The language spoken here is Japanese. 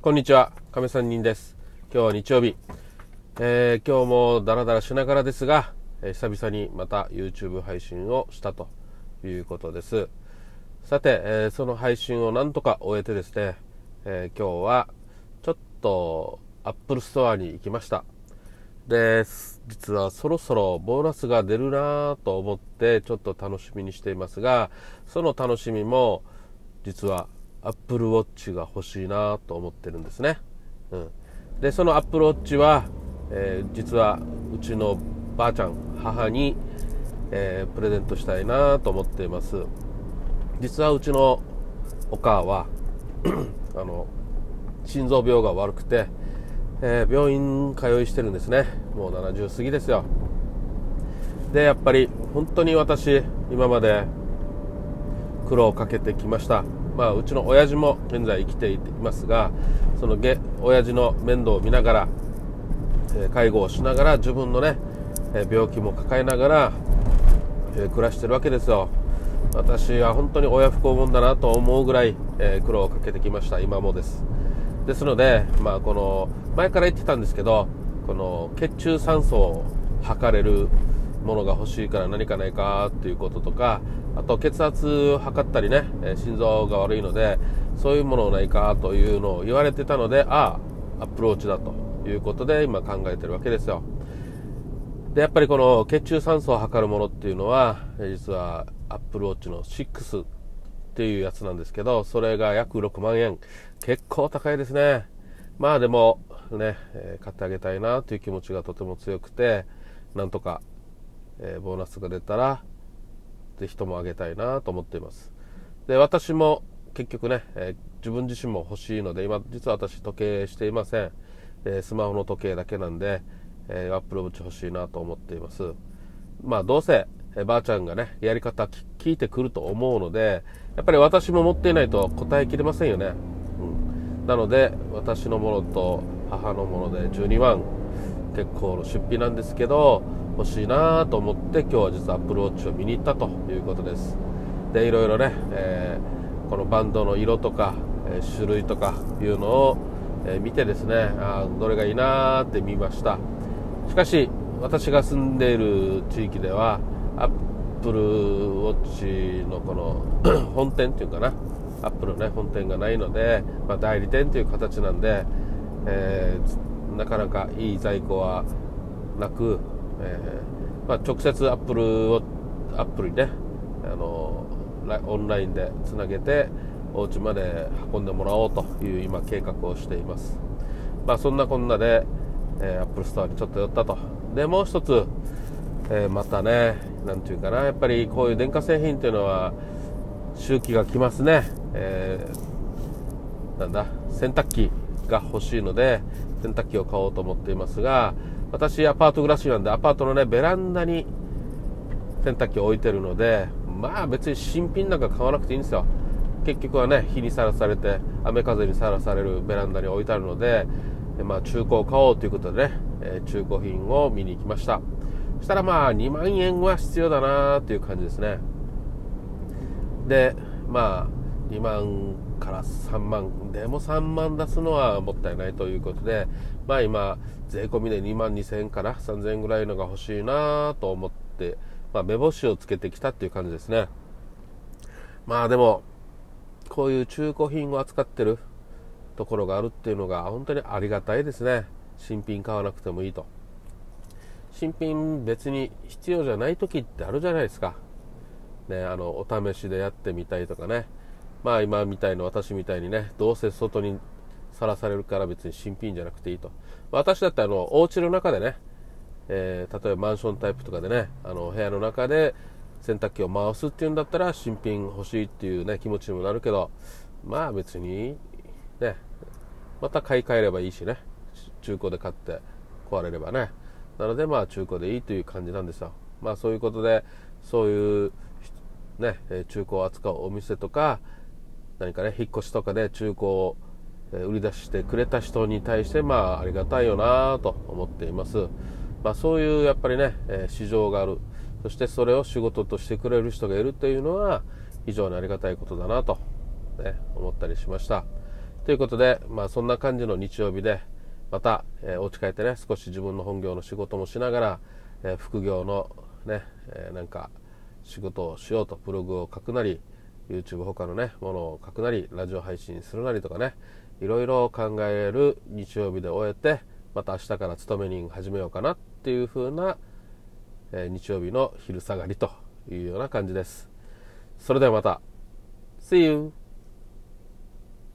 こんにちは、亀三人です。今日は日曜日。えー、今日もダラダラしながらですが、えー、久々にまた YouTube 配信をしたということです。さて、えー、その配信をなんとか終えてですね、え今日はちょっと Apple Store に行きました。で、実はそろそろボーナスが出るなと思ってちょっと楽しみにしていますが、その楽しみも実はアップルウォッチが欲しいなと思ってるんですね、うん、でそのアップルウォッチは、えー、実はうちのばあちゃん母に、えー、プレゼントしたいなと思っています。実はうちのお母は あの心臓病が悪くて、えー、病院通いしてるんですね。もう70過ぎですよ。でやっぱり本当に私今まで苦労をかけてきました。まあ、うちの親父も現在生きていますがそのげ親父の面倒を見ながら、え介護をしながら自分のね、え病気も抱えながら、え暮らしてるわけですよ。私は本当に親不孝者だなと思うぐらい、え苦労をかけてきました。今もです。ですので、まあ、この前から言ってたんですけどこの血中酸素を測れるものが欲しいから何かないかっていうこととかあと血圧を測ったりね心臓が悪いのでそういうものないかというのを言われてたのでああアプローチだということで今考えてるわけですよ。でやっぱりこの血中酸素を測るものっていうのは実はアップルウォッチの6っていうやつなんですけどそれが約6万円。結構高いですね。まあでもね、買ってあげたいなという気持ちがとても強くてなんとかえー、ボーナスが出たらぜひともあげたいなと思っています。で私も結局ね、えー、自分自身も欲しいので今実は私時計していません、えー、スマホの時計だけなんで、えー、アップルウォッチ欲しいなと思っています。まあどうせ、えばあちゃんがねやり方聞いてくると思うのでやっぱり私も持っていないと答えきれませんよね、うん、なので私のものと母のもので12万結構の出費なんですけど欲しいなと思って今日は実はアップルウォッチを見に行ったということです。でいろいろね、えー、このバンドの色とか、えー、種類とかいうのを、えー、見てですねあどれがいいなって見ました。しかし私が住んでいる地域ではアップルウォッチのこの 本店っていうかな。アップルね本店がないので、まあ、代理店という形なんで、えー、なかなかいい在庫はなくえー、まあ、直接アップルをアップルにねあのオンラインでつなげてお家まで運んでもらおうという今計画をしています。まあそんなこんなで、えー、アップルストアにちょっと寄ったと。でもう一つ、えー、またね何て言うかなやっぱりこういう電化製品っていうのは周期が来ますね、えー、なんだ洗濯機が欲しいので洗濯機を買おうと思っていますが私アパート暮らしなんでアパートのねベランダに洗濯機を置いてるのでまあ別に新品なんか買わなくていいんですよ。結局はね日にさらされて雨風にさらされるベランダに置いてあるのでまあ、中古を買おうということでね、え中古品を見に行きました。そしたらまあ2万円は必要だなという感じですね。でまあ2万から3万でも3万出すのはもったいないということでまあ今税込みで2万2000円から3000円ぐらいのが欲しいなと思って、まあ、目星をつけてきたっていう感じですね。まあでもこういう中古品を扱ってるところがあるっていうのが本当にありがたいですね。新品買わなくてもいいと。新品別に必要じゃない時ってあるじゃないですか。ねあのお試しでやってみたいとかね。まあ今みたいな私みたいにねどうせ外にさらされるから別に新品じゃなくていいと。私だってあの、お家の中でね、えー、例えばマンションタイプとかでね、あの、部屋の中で洗濯機を回すっていうんだったら新品欲しいっていうね、気持ちにもなるけど、まあ別に、ね、また買い替えればいいしね、中古で買って壊れればね。なのでまあ中古でいいという感じなんですよ。まあそういうことで、そういうね、中古を扱うお店とか、何かね、引っ越しとかで中古を売り出してくれた人に対して、まあ、ありがたいよなと思っています。まあ、そういうやっぱりね、市場がある。そしてそれを仕事としてくれる人がいるというのは非常にありがたいことだなと、ね、思ったりしました。ということで、まあ、そんな感じの日曜日でまた、えー、お家帰ってね少し自分の本業の仕事もしながら、えー、副業のね、えー、なんか仕事をしようとブログを書くなり YouTube 他のねものを書くなりラジオ配信するなりとかねいろいろ考える日曜日で終えてまた明日から勤め人始めようかなっていう風な、えー、日曜日の昼下がりというような感じですそれではまた See you!